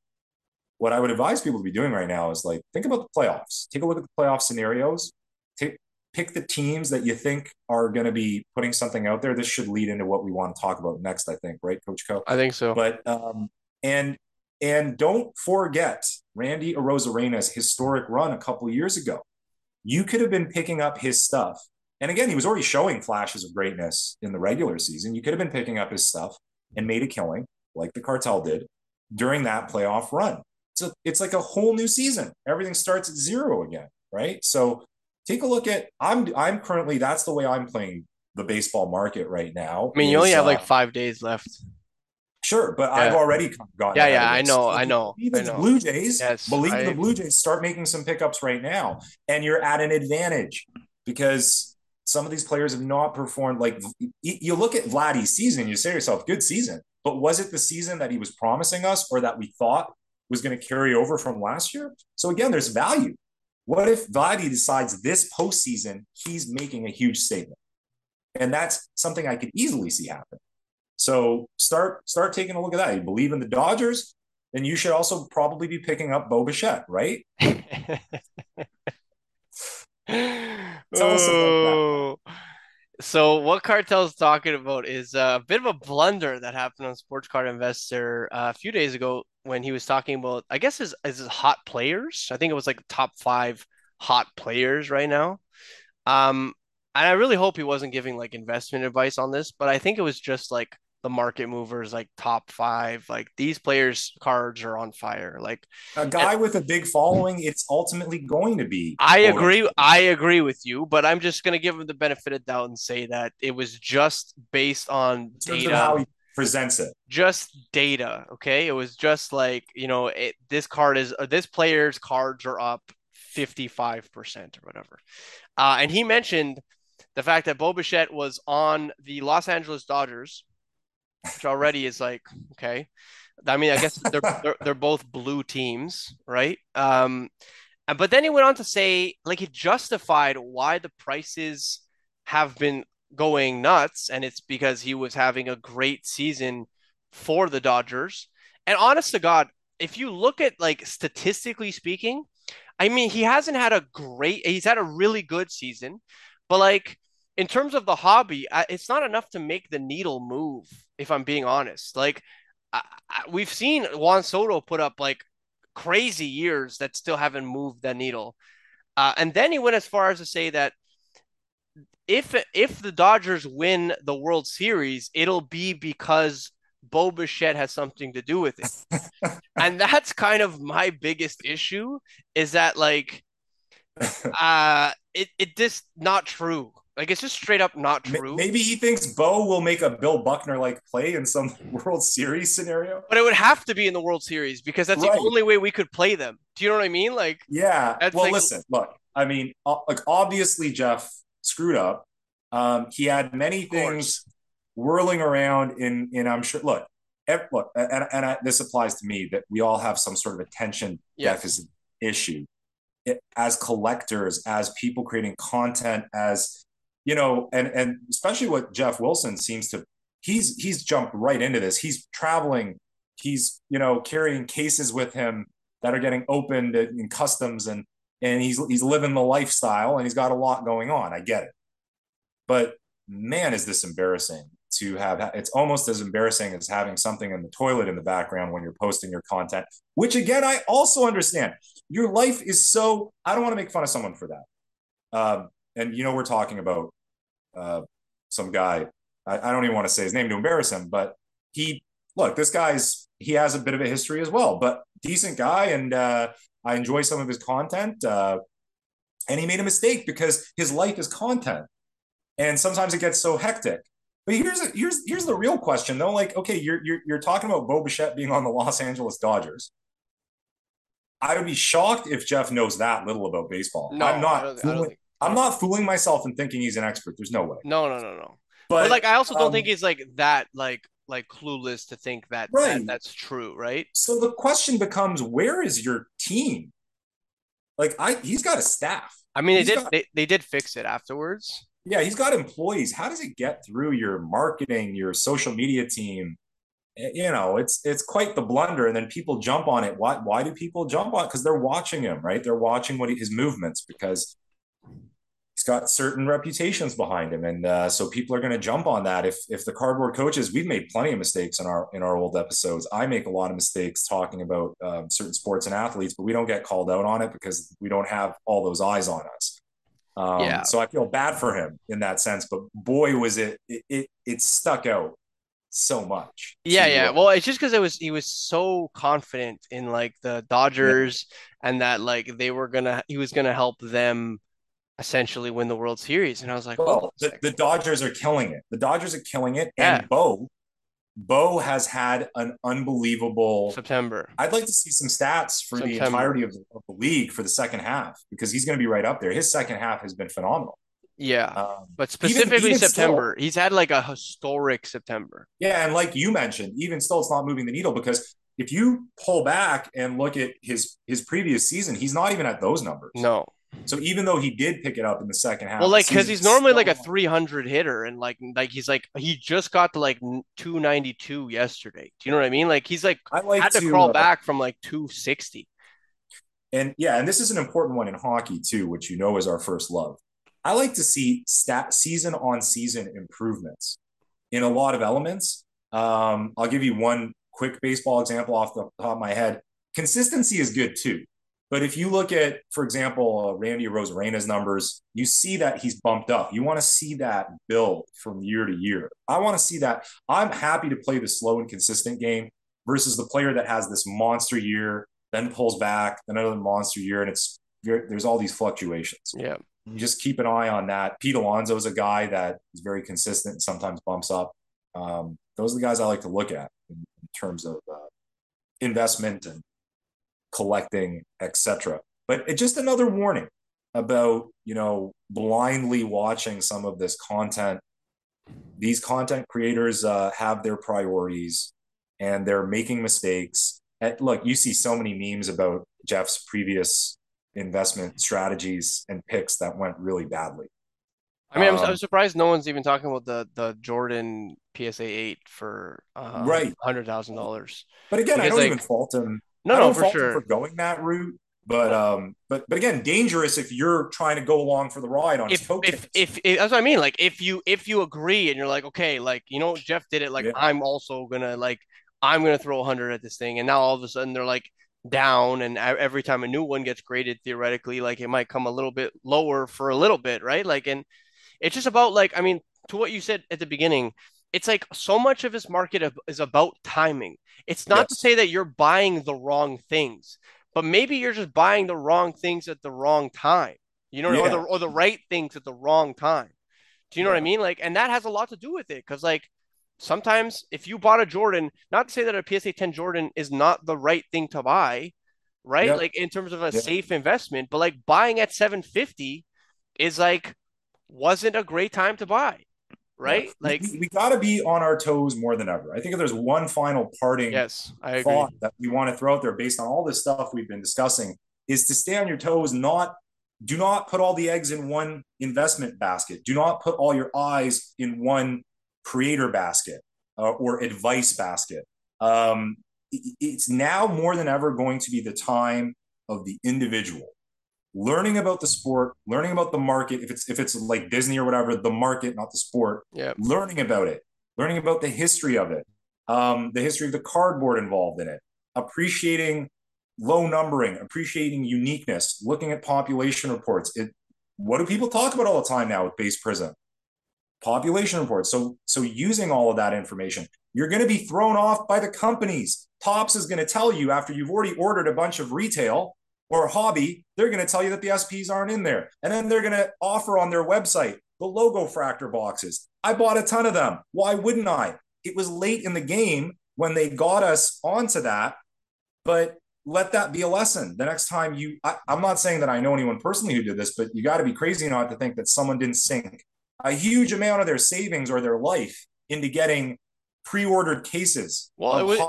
What I would advise people to be doing right now is like think about the playoffs. Take a look at the playoff scenarios. Take pick the teams that you think are going to be putting something out there. This should lead into what we want to talk about next. I think, right, Coach Koe? I think so. But um, and and don't forget Randy Arozarena's historic run a couple years ago. You could have been picking up his stuff and again, he was already showing flashes of greatness in the regular season. You could have been picking up his stuff and made a killing, like the cartel did, during that playoff run. So it's like a whole new season. Everything starts at zero again, right? So take a look at I'm I'm currently that's the way I'm playing the baseball market right now. I mean, you only have uh, like five days left. Sure, but yeah. I've already gotten. Yeah, yeah, I know, I know. Even the Blue Jays, yes, believe I... the Blue Jays, start making some pickups right now, and you're at an advantage because some of these players have not performed like you look at Vladdy's season, you say to yourself, good season. But was it the season that he was promising us or that we thought was going to carry over from last year? So again, there's value. What if Vladdy decides this postseason he's making a huge statement? And that's something I could easily see happen. So start start taking a look at that. You believe in the Dodgers, then you should also probably be picking up Bo Bichette, right? [laughs] oh. So what Cartel's talking about is a bit of a blunder that happened on Sports Card Investor uh, a few days ago when he was talking about, I guess, his, his hot players. I think it was like top five hot players right now. Um, and I really hope he wasn't giving like investment advice on this, but I think it was just like the market movers like top five like these players cards are on fire. Like a guy and, with a big following it's ultimately going to be i agree i agree with you but i'm just going to give him the benefit of doubt and say that it was just based on data. how he presents it. Just data okay? It was just like you know it, this card is uh, this player's cards are up 55% or whatever. Uh, and he mentioned the fact that Bo Bichette was on the Los Angeles Dodgers which already is like okay. I mean, I guess they're [laughs] they're, they're both blue teams, right? Um, but then he went on to say, like, he justified why the prices have been going nuts, and it's because he was having a great season for the Dodgers. And honest to God, if you look at like statistically speaking, I mean, he hasn't had a great, he's had a really good season, but like in terms of the hobby, it's not enough to make the needle move. If I'm being honest, like I, I, we've seen Juan Soto put up like crazy years that still haven't moved the needle. Uh, and then he went as far as to say that if if the Dodgers win the World Series, it'll be because Bo Bichette has something to do with it. [laughs] and that's kind of my biggest issue is that like [laughs] uh it it just not true. Like it's just straight up not true. Maybe he thinks Bo will make a Bill Buckner like play in some [laughs] World Series scenario. But it would have to be in the World Series because that's right. the only way we could play them. Do you know what I mean? Like yeah. Well, like... listen, look. I mean, like obviously Geoff screwed up. Um, he had many things whirling around in in I'm sure. Look, look, and, and I, this applies to me that we all have some sort of attention deficit issue. It, as collectors, as people creating content, as you know, and and especially what Geoff Wilson seems to he's he's jumped right into this. He's traveling, he's you know carrying cases with him that are getting opened in customs and and he's he's living the lifestyle and he's got a lot going on. I get it. But man, is this embarrassing to have it's almost as embarrassing as having something in the toilet in the background when you're posting your content, which again, I also understand. Your life is so I don't want to make fun of someone for that. Um, and you know, we're talking about uh, some guy. I, I, don't even want to say his name to embarrass him, but he look, this guy's he has a bit of a history as well, but decent guy, and uh, I enjoy some of his content. Uh, and he made a mistake because his life is content, and sometimes it gets so hectic. But here's a, here's here's the real question though. Like, okay, you're you're you're talking about Bo Bichette being on the Los Angeles Dodgers. I would be shocked if Geoff knows that little about baseball. No, I'm not. Fooling, I'm not fooling myself and thinking he's an expert. There's no way. No, no, no, no. But, but like, I also don't um, think he's like that, like like clueless to think that, right. that that's true, right? So the question becomes, where is your team? Like, I he's got a staff. I mean, he's they did got, they, they did fix it afterwards. Yeah, he's got employees. How does it get through your marketing, your social media team? Eh, you know, it's it's quite the blunder, and then people jump on it. Why why do people jump on? It? Because they're watching him, right? They're watching what he, his movements because got certain reputations behind him, and uh, so people are going to jump on that. If if the cardboard coaches, we've made plenty of mistakes in our in our old episodes. I make a lot of mistakes talking about um, certain sports and athletes, but we don't get called out on it because we don't have all those eyes on us. Um, yeah. So I feel bad for him in that sense, but boy, was it it it, it stuck out so much. Yeah, yeah. Well, it's just because it was he was so confident in like the Dodgers yeah. and that like they were gonna he was gonna help them essentially win the World Series, and I was like, well, the, the, Dodgers are killing it. The Dodgers are killing it, yeah. and Bo Bo has had an unbelievable September. I'd like to see some stats for September. the entirety of the, of the, league for the second half because he's going to be right up there. His second half has been phenomenal. Yeah, um, but specifically even, even September, still, he's had like a historic September. Yeah, and like you mentioned, even still, it's not moving the needle because if you pull back and look at his his previous season, he's not even at those numbers. No, so even though he did pick it up in the second half, well, like because he's normally like a 300 hitter, and like like he's like he just got to like 292 yesterday. Do you know what I mean? Like he's like I like had to, to crawl uh, back from like 260. And yeah, and this is an important one in hockey too, which you know is our first love. I like to see stat season on season improvements in a lot of elements. Um, I'll give you one quick baseball example off the top of my head. Consistency is good too. But if you look at, for example, uh, Randy Arozarena's numbers, you see that he's bumped up. You want to see that build from year to year. I want to see that. I'm happy to play the slow and consistent game versus the player that has this monster year, then pulls back, then another monster year, and it's there's all these fluctuations. Yeah. You just keep an eye on that. Pete Alonso is a guy that is very consistent and sometimes bumps up. Um, those are the guys I like to look at in, in terms of uh, investment and collecting, etc. But it's just another warning about you know blindly watching some of this content. These content creators uh, have their priorities, and they're making mistakes. And look, you see so many memes about Geoff's previous investment strategies and picks that went really badly. I mean, um, I'm, I'm, surprised no one's even talking about the the Jordan PSA eight for uh, right hundred thousand dollars. But again, because I don't like, even fault him no, no, for sure. For going that route, but um, but but again, dangerous if you're trying to go along for the ride on if, if, if, if that's what I mean. Like if you if you agree and you're like, okay, like you know, Geoff did it. Like yeah. I'm also gonna like I'm gonna throw 100 at this thing, and now all of a sudden they're like down, and every time a new one gets graded, theoretically, like it might come a little bit lower for a little bit, right? Like, and it's just about like I mean, to what you said at the beginning, it's like so much of this market is about timing. It's not yes. to say that you're buying the wrong things, but maybe you're just buying the wrong things at the wrong time. You know, yeah. or the or the right things at the wrong time. Do you know yeah. what I mean? Like, and that has a lot to do with it because, like, sometimes if you bought a Jordan, not to say that a PSA 10 Jordan is not the right thing to buy, right? Yep. Like in terms of a yep. safe investment, but like buying at 750 is like wasn't a great time to buy right? Like we, we got to be on our toes more than ever. I think if there's one final parting yes, I thought agree. that we want to throw out there based on all this stuff we've been discussing is to stay on your toes, not do not put all the eggs in one investment basket. Do not put all your eyes in one creator basket uh, or advice basket. Um, it's now more than ever going to be the time of the individual learning about the sport, learning about the market. If it's if it's like Disney or whatever, the market, not the sport. Yeah. Learning about it, learning about the history of it, um, the history of the cardboard involved in it, appreciating low numbering, appreciating uniqueness, looking at population reports. It, what do people talk about all the time now with base Prizm? Population reports. So so using all of that information, you're going to be thrown off by the companies. Topps is going to tell you after you've already ordered a bunch of retail or hobby, they're going to tell you that the SPs aren't in there. And then they're going to offer on their website the logo fractor boxes. I bought a ton of them. Why wouldn't I? It was late in the game when they got us onto that, but let that be a lesson. The next time you, I, am not saying that I know anyone personally who did this, but you got to be crazy not to think that someone didn't sink a huge amount of their savings or their life into getting pre-ordered cases. Well, it was,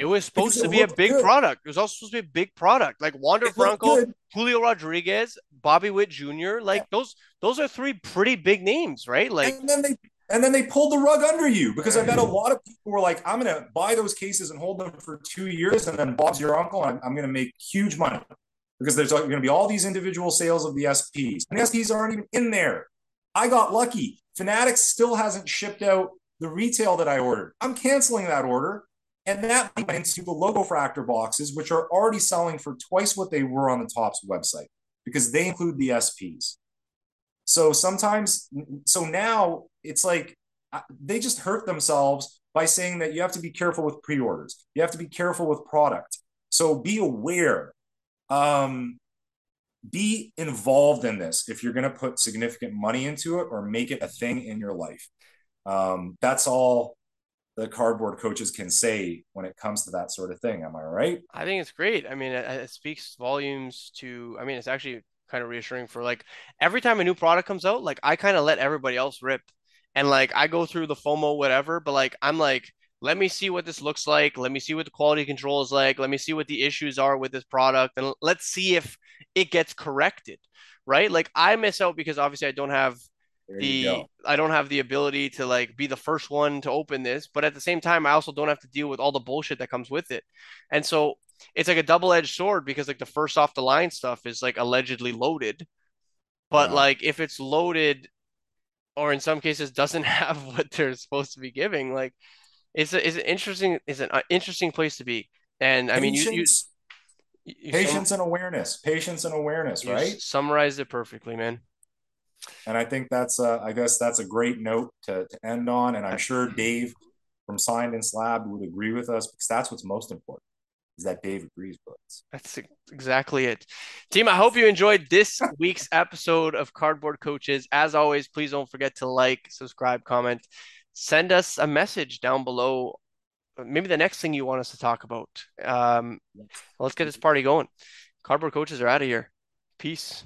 it was supposed to be a big good. product. It was also supposed to be a big product. Like Wander Franco, Julio Rodriguez, Bobby Witt Jr. Like yeah. those those are three pretty big names, right? Like and then they and then they pulled the rug under you because I bet a lot of people were like, I'm gonna buy those cases and hold them for two years, and then Bob's your uncle, and I'm gonna make huge money. Because there's going to be all these individual sales of the SPs. And the SPs aren't even in there. I got lucky. Fanatics still hasn't shipped out the retail that I ordered. I'm canceling that order. And that went into the Logofractor boxes, which are already selling for twice what they were on the Topps website because they include the SPs. So sometimes, so now it's like uh, they just hurt themselves by saying that you have to be careful with pre orders, you have to be careful with product. So be aware. Um, be involved in this if you're going to put significant money into it or make it a thing in your life. Um, that's all the cardboard coaches can say when it comes to that sort of thing. Am I right? I think it's great. I mean, it, it speaks volumes to, I mean, it's actually kind of reassuring for like every time a new product comes out, like I kind of let everybody else rip and like I go through the FOMO, whatever, but like I'm like, let me see what this looks like. Let me see what the quality control is like. Let me see what the issues are with this product. And let's see if it gets corrected. Right. Like I miss out because obviously I don't have the I don't have the ability to like be the first one to open this, but at the same time, I also don't have to deal with all the bullshit that comes with it. And so it's like a double-edged sword because like the first off the line stuff is like allegedly loaded. But yeah. like if it's loaded or in some cases doesn't [laughs] have what they're supposed to be giving, like it's a, it's an interesting it's an uh, interesting place to be. And I patience, mean you, you, you patience sum- and awareness, patience and awareness, right? Summarized it perfectly, man. And I think that's a, I guess that's a great note to, to end on. And I'm sure Dave from Signed and Slab would agree with us because that's what's most important is that Dave agrees with us. That's exactly it. Team, I hope you enjoyed this [laughs] week's episode of Cardboard Coaches. As always, please don't forget to like, subscribe, comment, send us a message down below. Maybe the next thing you want us to talk about. Um, let's get this party going. Cardboard Coaches are out of here. Peace.